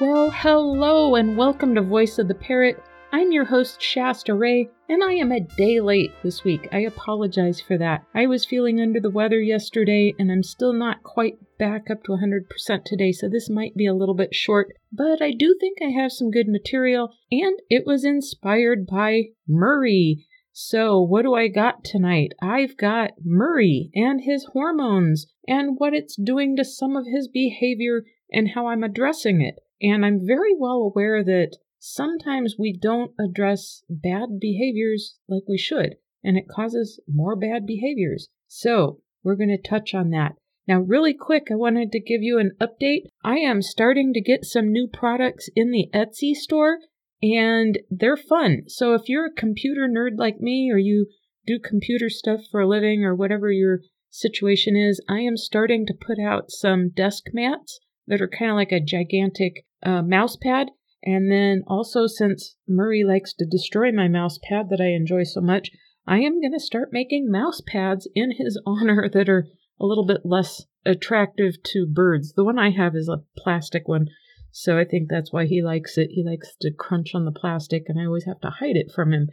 Well, hello and welcome to Voice of the Parrot. I'm your host, Shasta Ray, and I am a day late this week. I apologize for that. I was feeling under the weather yesterday, and I'm still not quite back up to 100% today, so this might be a little bit short, but I do think I have some good material, and it was inspired by Murray. So, what do I got tonight? I've got Murray and his hormones, and what it's doing to some of his behavior, and how I'm addressing it. And I'm very well aware that sometimes we don't address bad behaviors like we should, and it causes more bad behaviors. So, we're going to touch on that. Now, really quick, I wanted to give you an update. I am starting to get some new products in the Etsy store, and they're fun. So, if you're a computer nerd like me, or you do computer stuff for a living, or whatever your situation is, I am starting to put out some desk mats that are kind of like a gigantic uh, mouse pad. And then also, since Murray likes to destroy my mouse pad that I enjoy so much, I am going to start making mouse pads in his honor that are a little bit less attractive to birds. The one I have is a plastic one, so I think that's why he likes it. He likes to crunch on the plastic, and I always have to hide it from him.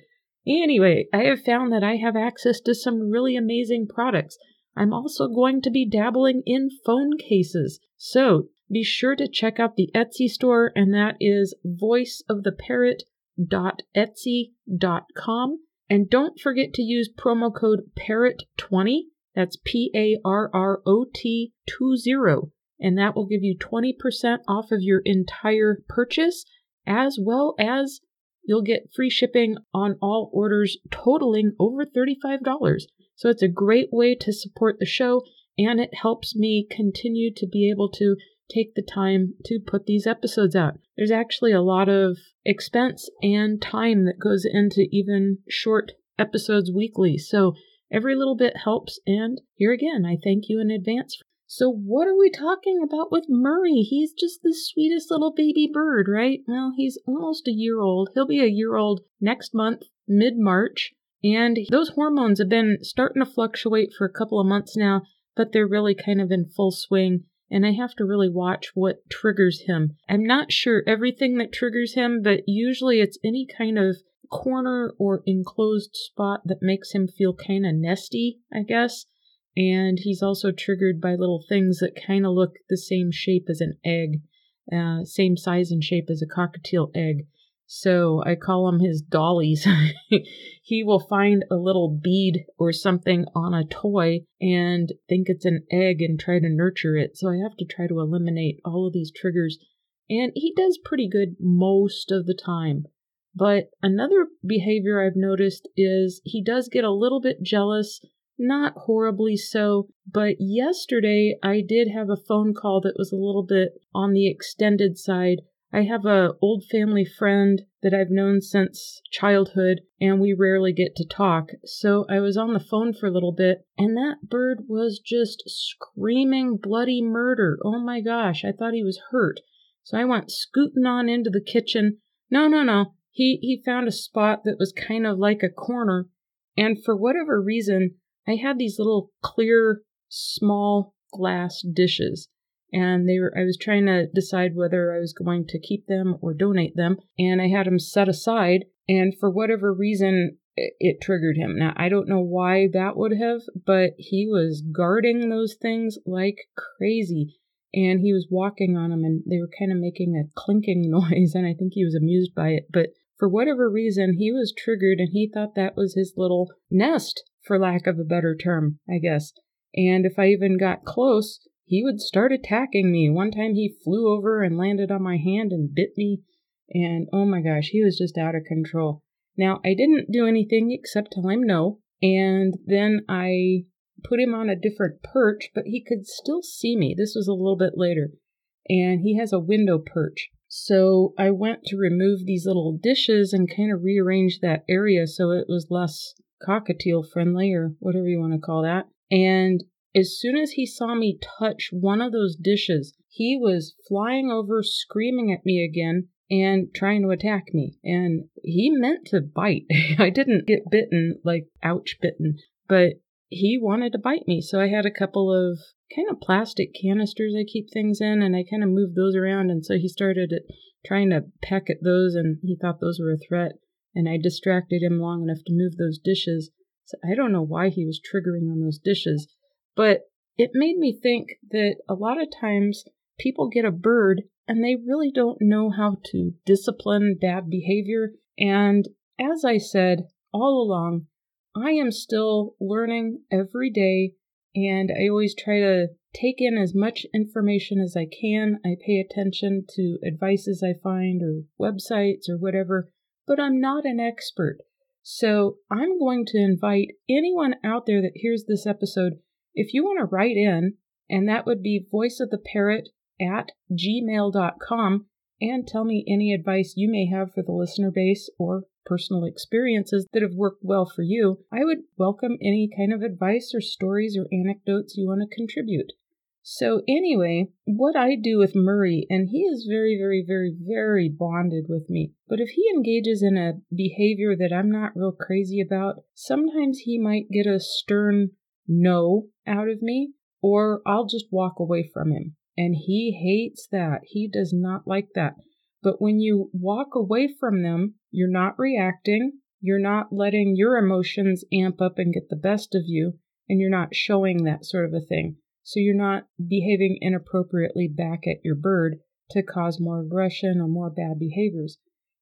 Anyway, I have found that I have access to some really amazing products. I'm also going to be dabbling in phone cases. So be sure to check out the Etsy store, and that is voiceoftheparrot.etsy.com. And don't forget to use promo code PARROT20. That's P A R R O T 20. And that will give you 20% off of your entire purchase, as well as you'll get free shipping on all orders totaling over $35. So it's a great way to support the show, and it helps me continue to be able to take the time to put these episodes out. There's actually a lot of expense and time that goes into even short episodes weekly. So every little bit helps. And here again, I thank you in advance. So, what are we talking about with Murray? He's just the sweetest little baby bird, right? Well, he's almost a year old. He'll be a year old next month, mid March. And those hormones have been starting to fluctuate for a couple of months now, but they're really kind of in full swing and I have to really watch what triggers him. I'm not sure everything that triggers him, but usually it's any kind of corner or enclosed spot that makes him feel kind of nesty, I guess. And he's also triggered by little things that kind of look the same shape as an egg, uh, same size and shape as a cockatiel egg. So I call them his dollies. he will find a little bead or something on a toy and think it's an egg and try to nurture it. So I have to try to eliminate all of these triggers. And he does pretty good most of the time. But another behavior I've noticed is he does get a little bit jealous, not horribly so, but yesterday I did have a phone call that was a little bit on the extended side I have a old family friend that I've known since childhood and we rarely get to talk. So I was on the phone for a little bit and that bird was just screaming bloody murder. Oh my gosh, I thought he was hurt. So I went scooting on into the kitchen. No, no, no. He he found a spot that was kind of like a corner and for whatever reason, I had these little clear small glass dishes and they were I was trying to decide whether I was going to keep them or donate them and I had them set aside and for whatever reason it, it triggered him. Now I don't know why that would have, but he was guarding those things like crazy and he was walking on them and they were kind of making a clinking noise and I think he was amused by it, but for whatever reason he was triggered and he thought that was his little nest for lack of a better term, I guess. And if I even got close, he would start attacking me. One time he flew over and landed on my hand and bit me. And oh my gosh, he was just out of control. Now, I didn't do anything except tell him no. And then I put him on a different perch, but he could still see me. This was a little bit later. And he has a window perch. So I went to remove these little dishes and kind of rearrange that area so it was less cockatiel friendly or whatever you want to call that. And as soon as he saw me touch one of those dishes, he was flying over, screaming at me again, and trying to attack me. And he meant to bite. I didn't get bitten, like ouch bitten, but he wanted to bite me. So I had a couple of kind of plastic canisters I keep things in, and I kind of moved those around. And so he started trying to peck at those, and he thought those were a threat. And I distracted him long enough to move those dishes. So I don't know why he was triggering on those dishes, but it made me think that a lot of times people get a bird and they really don't know how to discipline bad behavior. And as I said all along, I am still learning every day, and I always try to take in as much information as I can. I pay attention to advices I find or websites or whatever, but I'm not an expert. So I'm going to invite anyone out there that hears this episode, if you want to write in, and that would be voice of the parrot at gmail.com, and tell me any advice you may have for the listener base or personal experiences that have worked well for you, I would welcome any kind of advice or stories or anecdotes you want to contribute. So, anyway, what I do with Murray, and he is very, very, very, very bonded with me. But if he engages in a behavior that I'm not real crazy about, sometimes he might get a stern no out of me, or I'll just walk away from him. And he hates that. He does not like that. But when you walk away from them, you're not reacting, you're not letting your emotions amp up and get the best of you, and you're not showing that sort of a thing. So you're not behaving inappropriately back at your bird to cause more aggression or more bad behaviors.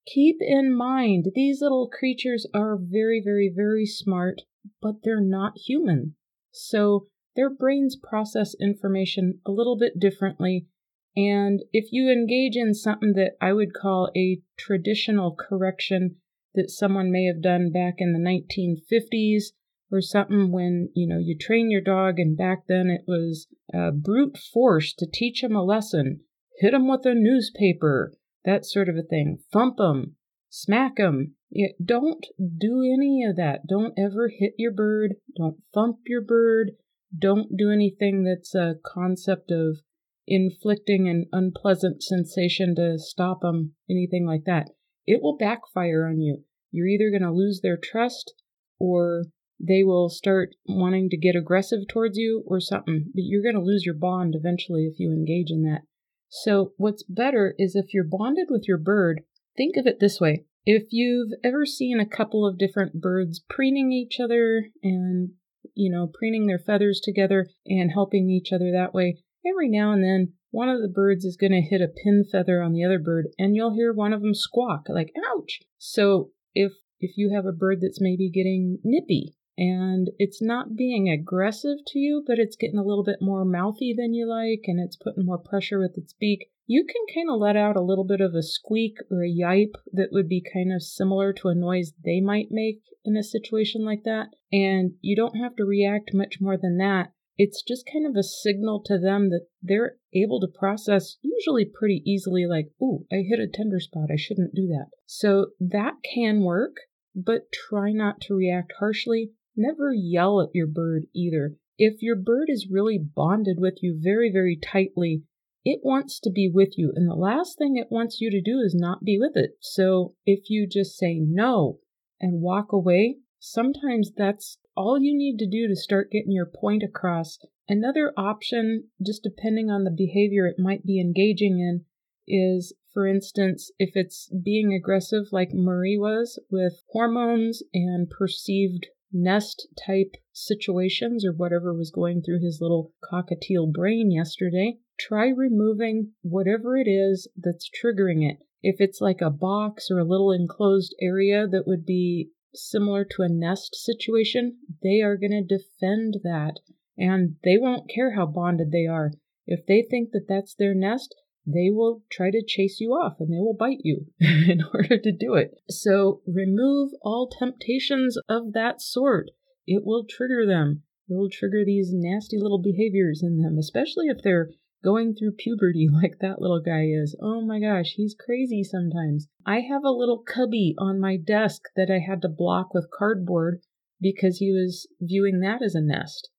Keep in mind, these little creatures are very, very, very smart, but they're not human. So their brains process information a little bit differently. And if you engage in something that I would call a traditional correction that someone may have done back in the 1950s or something when, you know, you train your dog and back then it was uh, brute force to teach him a lesson, hit him with a newspaper, that sort of a thing, thump him, smack him. Yeah, don't do any of that. Don't ever hit your bird. Don't thump your bird. Don't do anything that's a concept of inflicting an unpleasant sensation to stop them, anything like that. It will backfire on you. You're either going to lose their trust or they will start wanting to get aggressive towards you or something, but you're going to lose your bond eventually if you engage in that. So, what's better is if you're bonded with your bird, think of it this way. If you've ever seen a couple of different birds preening each other and, you know, preening their feathers together and helping each other that way, Every now and then, one of the birds is going to hit a pin feather on the other bird, and you'll hear one of them squawk, like, ouch! So, if if you have a bird that's maybe getting nippy and it's not being aggressive to you, but it's getting a little bit more mouthy than you like and it's putting more pressure with its beak, you can kind of let out a little bit of a squeak or a yipe that would be kind of similar to a noise they might make in a situation like that. And you don't have to react much more than that it's just kind of a signal to them that they're able to process usually pretty easily, like, ooh, I hit a tender spot. I shouldn't do that. So that can work, but try not to react harshly. Never yell at your bird either. If your bird is really bonded with you very, very tightly, it wants to be with you. And the last thing it wants you to do is not be with it. So if you just say no and walk away, sometimes that's all you need to do to start getting your point across. Another option, just depending on the behavior it might be engaging in, is for instance, if it's being aggressive like Murray was with hormones and perceived nest type situations or whatever was going through his little cockatiel brain yesterday, try removing whatever it is that's triggering it. If it's like a box or a little enclosed area that would be similar to a nest situation, they are going to defend that and they won't care how bonded they are. If they think that that's their nest, they will try to chase you off and they will bite you in order to do it. So remove all temptations of that sort. It will trigger them. It will trigger these nasty little behaviors in them, especially if they're going through puberty like that little guy is. Oh my gosh, he's crazy sometimes. I have a little cubby on my desk that I had to block with cardboard because he was viewing that as a nest.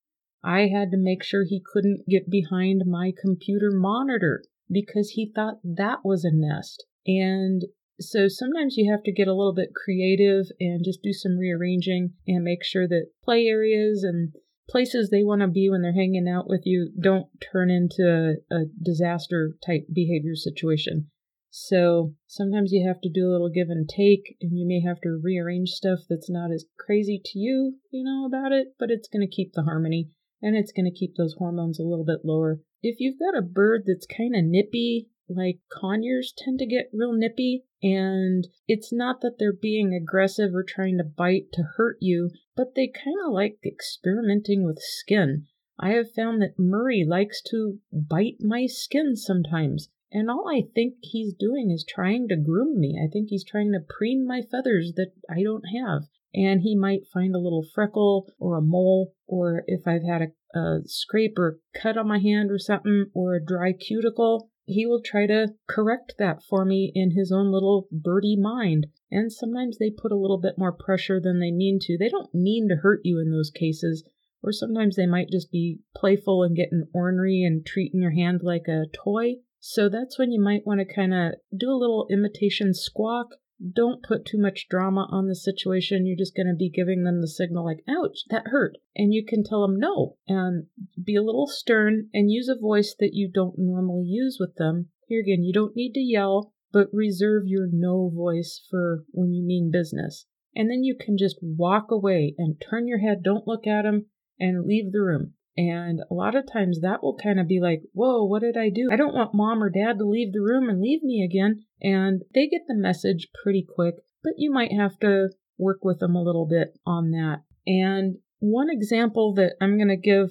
I had to make sure he couldn't get behind my computer monitor because he thought that was a nest. And so sometimes you have to get a little bit creative and just do some rearranging and make sure that play areas and places they want to be when they're hanging out with you don't turn into a disaster type behavior situation. So sometimes you have to do a little give and take, and you may have to rearrange stuff that's not as crazy to you, you know, about it, but it's going to keep the harmony and it's going to keep those hormones a little bit lower. If you've got a bird that's kind of nippy, like conures tend to get real nippy, and it's not that they're being aggressive or trying to bite to hurt you, but they kind of like experimenting with skin. I have found that Murray likes to bite my skin sometimes. And all I think he's doing is trying to groom me. I think he's trying to preen my feathers that I don't have. And he might find a little freckle or a mole, or if I've had a, a scrape or cut on my hand or something, or a dry cuticle, he will try to correct that for me in his own little birdie mind. And sometimes they put a little bit more pressure than they mean to. They don't mean to hurt you in those cases. Or sometimes they might just be playful and getting ornery and treating your hand like a toy. So that's when you might want to kind of do a little imitation squawk. Don't put too much drama on the situation. You're just going to be giving them the signal like, ouch, that hurt. And you can tell them no and be a little stern and use a voice that you don't normally use with them. Here again, you don't need to yell, but reserve your no voice for when you mean business. And then you can just walk away and turn your head, don't look at them, and leave the room. And a lot of times that will kind of be like, whoa, what did I do? I don't want mom or dad to leave the room and leave me again. And they get the message pretty quick, but you might have to work with them a little bit on that. And one example that I'm going to give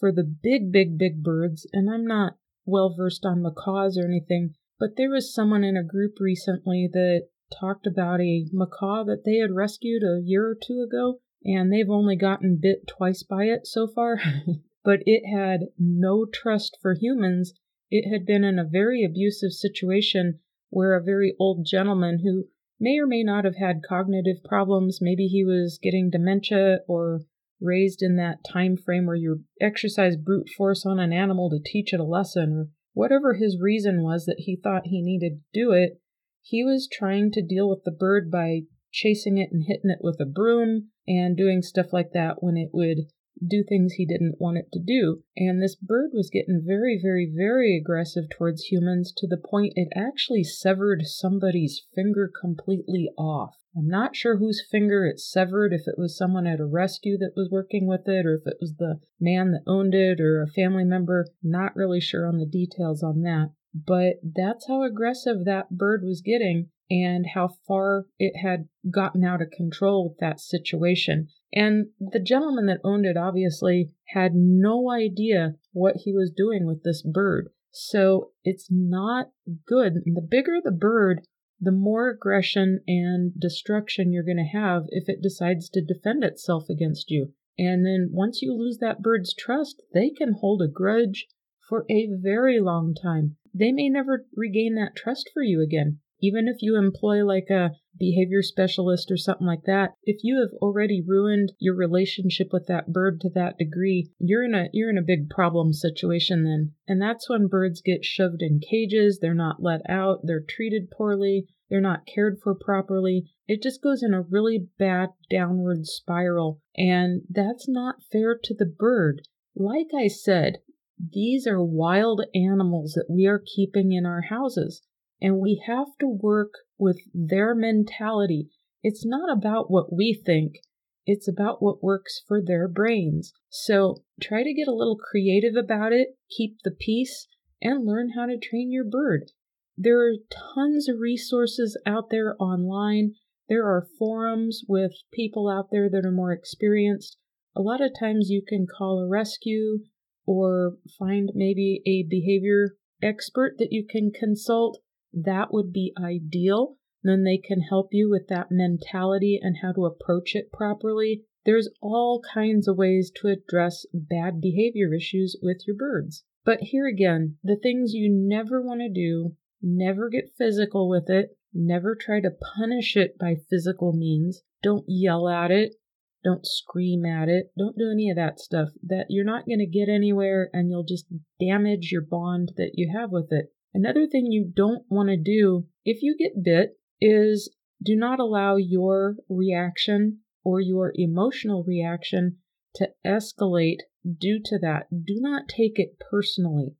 for the big, big, big birds, and I'm not well versed on macaws or anything, but there was someone in a group recently that talked about a macaw that they had rescued a year or two ago and they've only gotten bit twice by it so far. but it had no trust for humans. It had been in a very abusive situation where a very old gentleman who may or may not have had cognitive problems, maybe he was getting dementia or raised in that time frame where you exercise brute force on an animal to teach it a lesson or whatever his reason was that he thought he needed to do it, he was trying to deal with the bird by chasing it and hitting it with a broom and doing stuff like that when it would do things he didn't want it to do. And this bird was getting very, very, very aggressive towards humans to the point it actually severed somebody's finger completely off. I'm not sure whose finger it severed, if it was someone at a rescue that was working with it, or if it was the man that owned it, or a family member. Not really sure on the details on that. But that's how aggressive that bird was getting and how far it had gotten out of control with that situation. And the gentleman that owned it obviously had no idea what he was doing with this bird. So it's not good. The bigger the bird, the more aggression and destruction you're going to have if it decides to defend itself against you. And then once you lose that bird's trust, they can hold a grudge for a very long time. They may never regain that trust for you again. Even if you employ like a behavior specialist or something like that, if you have already ruined your relationship with that bird to that degree, you're in a you're in a big problem situation then. And that's when birds get shoved in cages, they're not let out, they're treated poorly, they're not cared for properly. It just goes in a really bad downward spiral, and that's not fair to the bird. Like I said, these are wild animals that we are keeping in our houses. And we have to work with their mentality. It's not about what we think, it's about what works for their brains. So try to get a little creative about it, keep the peace, and learn how to train your bird. There are tons of resources out there online. There are forums with people out there that are more experienced. A lot of times you can call a rescue or find maybe a behavior expert that you can consult that would be ideal. Then they can help you with that mentality and how to approach it properly. There's all kinds of ways to address bad behavior issues with your birds. But here again, the things you never want to do, never get physical with it, never try to punish it by physical means. Don't yell at it, don't scream at it, don't do any of that stuff. That you're not going to get anywhere and you'll just damage your bond that you have with it. Another thing you don't want to do if you get bit is do not allow your reaction or your emotional reaction to escalate due to that. Do not take it personally.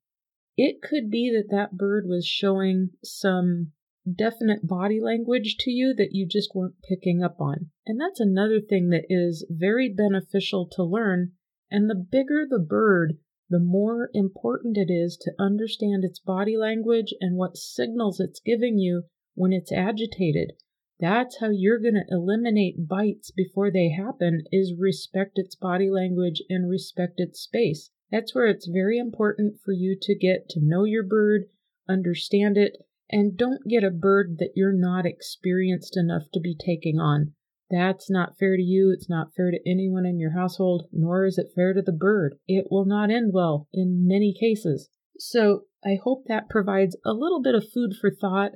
It could be that that bird was showing some definite body language to you that you just weren't picking up on. And that's another thing that is very beneficial to learn. And the bigger the bird, the more important it is to understand its body language and what signals it's giving you when it's agitated. That's how you're going to eliminate bites before they happen is respect its body language and respect its space. That's where it's very important for you to get to know your bird, understand it, and don't get a bird that you're not experienced enough to be taking on. That's not fair to you. It's not fair to anyone in your household, nor is it fair to the bird. It will not end well in many cases. So I hope that provides a little bit of food for thought.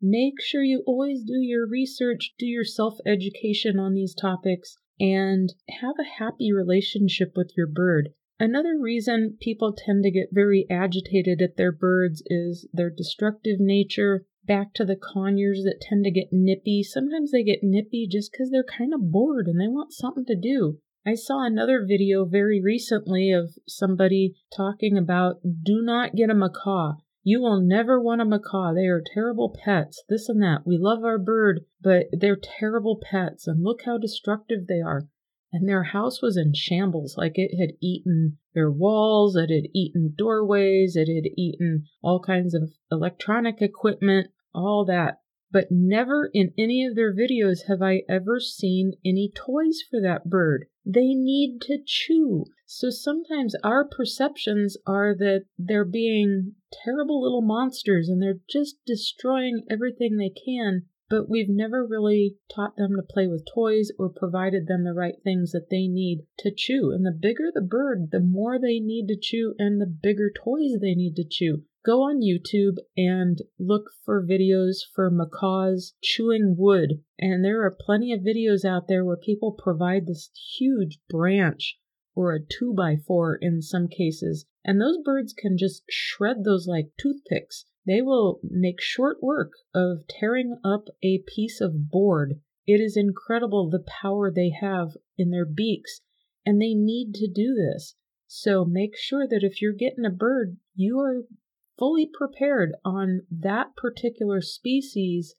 Make sure you always do your research, do your self education on these topics, and have a happy relationship with your bird. Another reason people tend to get very agitated at their birds is their destructive nature back to the conures that tend to get nippy. Sometimes they get nippy just because they're kind of bored and they want something to do. I saw another video very recently of somebody talking about do not get a macaw. You will never want a macaw. They are terrible pets, this and that. We love our bird, but they're terrible pets, and look how destructive they are. And their house was in shambles, like it had eaten their walls, it had eaten doorways, it had eaten all kinds of electronic equipment all that. But never in any of their videos have I ever seen any toys for that bird. They need to chew. So sometimes our perceptions are that they're being terrible little monsters and they're just destroying everything they can but we've never really taught them to play with toys or provided them the right things that they need to chew. And the bigger the bird, the more they need to chew and the bigger toys they need to chew. Go on YouTube and look for videos for macaws chewing wood. And there are plenty of videos out there where people provide this huge branch or a two by four in some cases. And those birds can just shred those like toothpicks. They will make short work of tearing up a piece of board. It is incredible the power they have in their beaks, and they need to do this. So make sure that if you're getting a bird, you are fully prepared on that particular species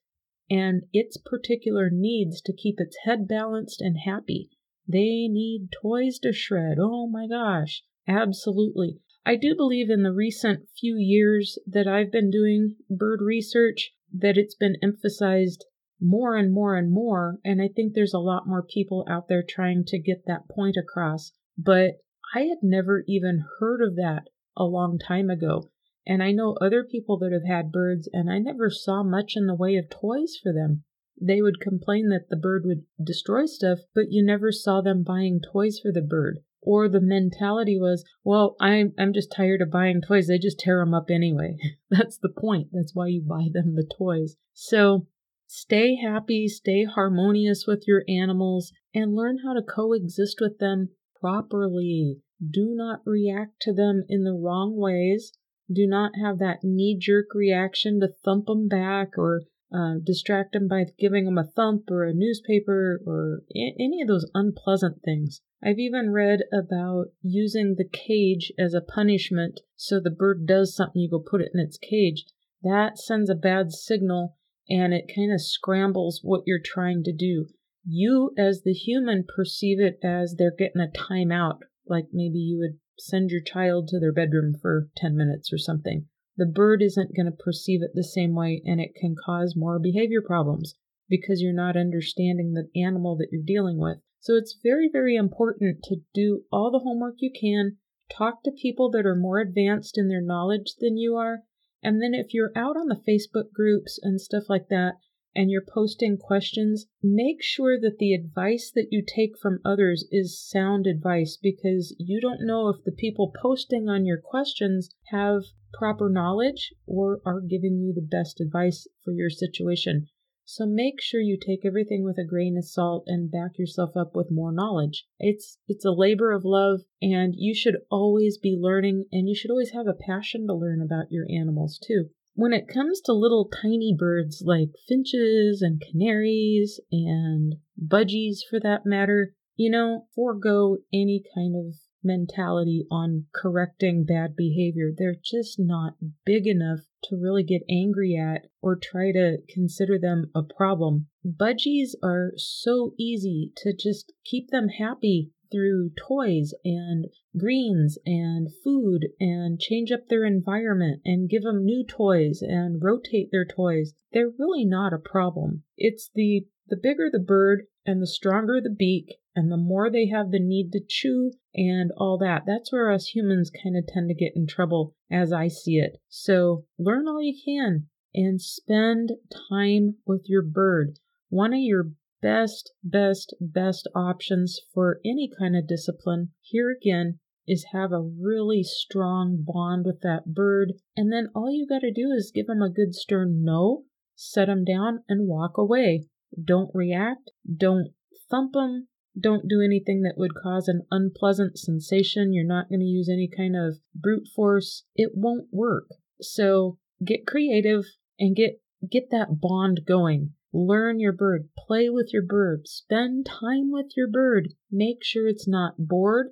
and its particular needs to keep its head balanced and happy. They need toys to shred. Oh my gosh. Absolutely. I do believe in the recent few years that I've been doing bird research that it's been emphasized more and more and more. And I think there's a lot more people out there trying to get that point across. But I had never even heard of that a long time ago. And I know other people that have had birds, and I never saw much in the way of toys for them. They would complain that the bird would destroy stuff, but you never saw them buying toys for the bird. Or the mentality was, well, I'm, I'm just tired of buying toys. They just tear them up anyway. That's the point. That's why you buy them the toys. So stay happy, stay harmonious with your animals, and learn how to coexist with them properly. Do not react to them in the wrong ways. Do not have that knee jerk reaction to thump them back or uh, distract them by giving them a thump or a newspaper or a- any of those unpleasant things. I've even read about using the cage as a punishment so the bird does something, you go put it in its cage. That sends a bad signal and it kind of scrambles what you're trying to do. You, as the human, perceive it as they're getting a timeout, like maybe you would send your child to their bedroom for 10 minutes or something. The bird isn't going to perceive it the same way, and it can cause more behavior problems because you're not understanding the animal that you're dealing with. So it's very, very important to do all the homework you can, talk to people that are more advanced in their knowledge than you are, and then if you're out on the Facebook groups and stuff like that, and you're posting questions, make sure that the advice that you take from others is sound advice because you don't know if the people posting on your questions have proper knowledge or are giving you the best advice for your situation. So make sure you take everything with a grain of salt and back yourself up with more knowledge. It's it's a labor of love and you should always be learning and you should always have a passion to learn about your animals too. When it comes to little tiny birds like finches and canaries and budgies for that matter, you know, forego any kind of mentality on correcting bad behavior. They're just not big enough to really get angry at or try to consider them a problem. Budgies are so easy to just keep them happy through toys and greens and food and change up their environment and give them new toys and rotate their toys. They're really not a problem. It's the the bigger the bird and the stronger the beak and the more they have the need to chew and all that. That's where us humans kind of tend to get in trouble as I see it. So learn all you can and spend time with your bird. One of your best, best, best options for any kind of discipline, here again, is have a really strong bond with that bird. And then all you got to do is give them a good stern no, set them down, and walk away. Don't react. Don't thump them. Don't do anything that would cause an unpleasant sensation. You're not going to use any kind of brute force. It won't work. So get creative and get get that bond going. Learn your bird, play with your bird, spend time with your bird. Make sure it's not bored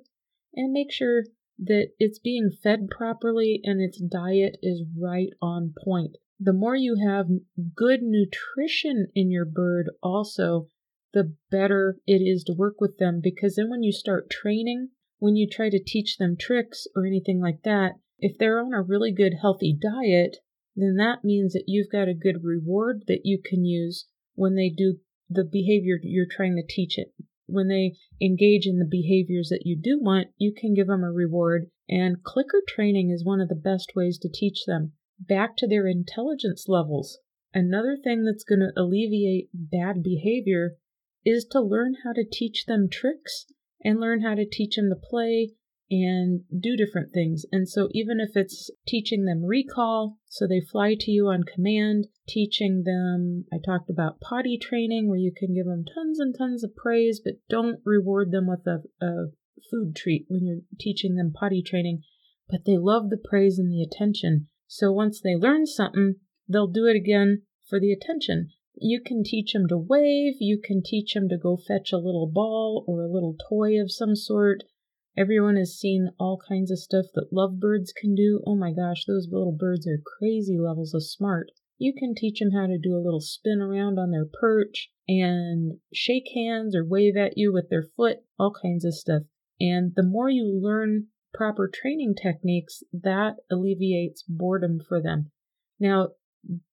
and make sure that it's being fed properly and its diet is right on point. The more you have good nutrition in your bird, also, the better it is to work with them because then when you start training, when you try to teach them tricks or anything like that, if they're on a really good healthy diet, then that means that you've got a good reward that you can use when they do the behavior you're trying to teach it. When they engage in the behaviors that you do want, you can give them a reward. And clicker training is one of the best ways to teach them back to their intelligence levels. Another thing that's going to alleviate bad behavior is to learn how to teach them tricks and learn how to teach them to play and do different things. And so, even if it's teaching them recall, so they fly to you on command, teaching them, I talked about potty training, where you can give them tons and tons of praise, but don't reward them with a, a food treat when you're teaching them potty training. But they love the praise and the attention. So, once they learn something, they'll do it again for the attention. You can teach them to wave, you can teach them to go fetch a little ball or a little toy of some sort Everyone has seen all kinds of stuff that lovebirds can do. Oh my gosh, those little birds are crazy levels of smart. You can teach them how to do a little spin around on their perch and shake hands or wave at you with their foot, all kinds of stuff. And the more you learn proper training techniques, that alleviates boredom for them. Now,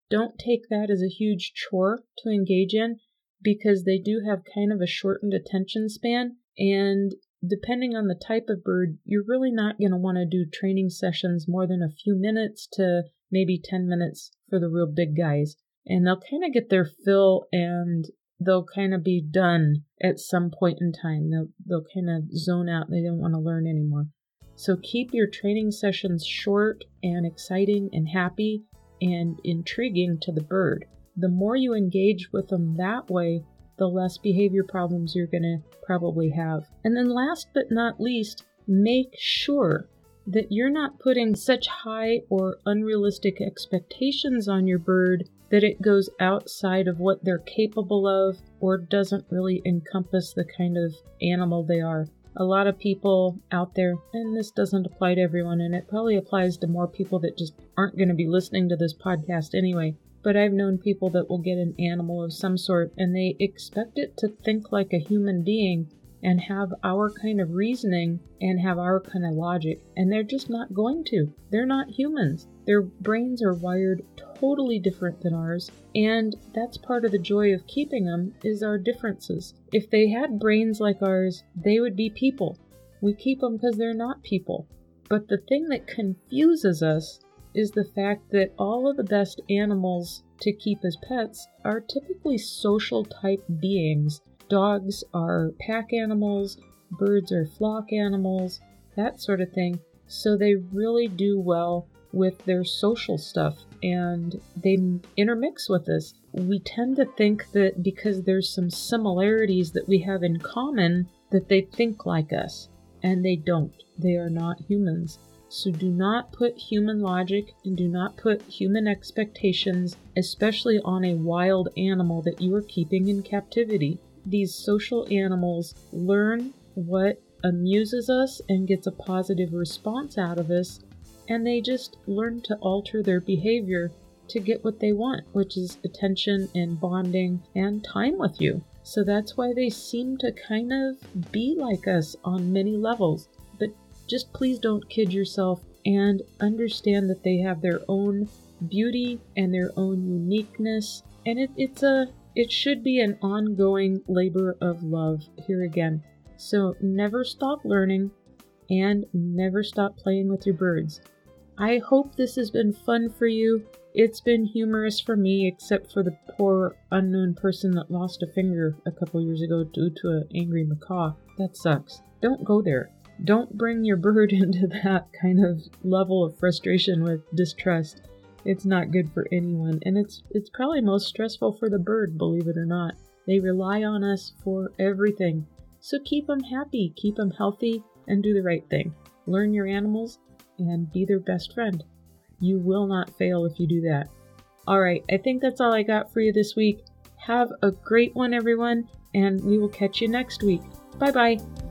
don't take that as a huge chore to engage in because they do have kind of a shortened attention span and depending on the type of bird, you're really not going to want to do training sessions more than a few minutes to maybe 10 minutes for the real big guys. And they'll kind of get their fill and they'll kind of be done at some point in time. They'll, they'll kind of zone out. They don't want to learn anymore. So keep your training sessions short and exciting and happy and intriguing to the bird. The more you engage with them that way, the less behavior problems you're going to probably have. And then, last but not least, make sure that you're not putting such high or unrealistic expectations on your bird that it goes outside of what they're capable of or doesn't really encompass the kind of animal they are. A lot of people out there, and this doesn't apply to everyone, and it probably applies to more people that just aren't going to be listening to this podcast anyway but I've known people that will get an animal of some sort and they expect it to think like a human being and have our kind of reasoning and have our kind of logic. And they're just not going to. They're not humans. Their brains are wired totally different than ours, and that's part of the joy of keeping them is our differences. If they had brains like ours, they would be people. We keep them because they're not people. But the thing that confuses us is the fact that all of the best animals to keep as pets are typically social type beings. Dogs are pack animals, birds are flock animals, that sort of thing. So they really do well with their social stuff and they intermix with us. We tend to think that because there's some similarities that we have in common, that they think like us, and they don't. They are not humans. So do not put human logic and do not put human expectations, especially on a wild animal that you are keeping in captivity. These social animals learn what amuses us and gets a positive response out of us, and they just learn to alter their behavior to get what they want, which is attention and bonding and time with you. So that's why they seem to kind of be like us on many levels. But just please don't kid yourself and understand that they have their own beauty and their own uniqueness. And it, it's a it should be an ongoing labor of love here again. So never stop learning and never stop playing with your birds. I hope this has been fun for you. It's been humorous for me, except for the poor unknown person that lost a finger a couple years ago due to an angry macaw. That sucks. Don't go there. Don't bring your bird into that kind of level of frustration with distrust. It's not good for anyone, and it's it's probably most stressful for the bird, believe it or not. They rely on us for everything. So keep them happy, keep them healthy, and do the right thing. Learn your animals and be their best friend. You will not fail if you do that. All right, I think that's all I got for you this week. Have a great one, everyone, and we will catch you next week. Bye bye.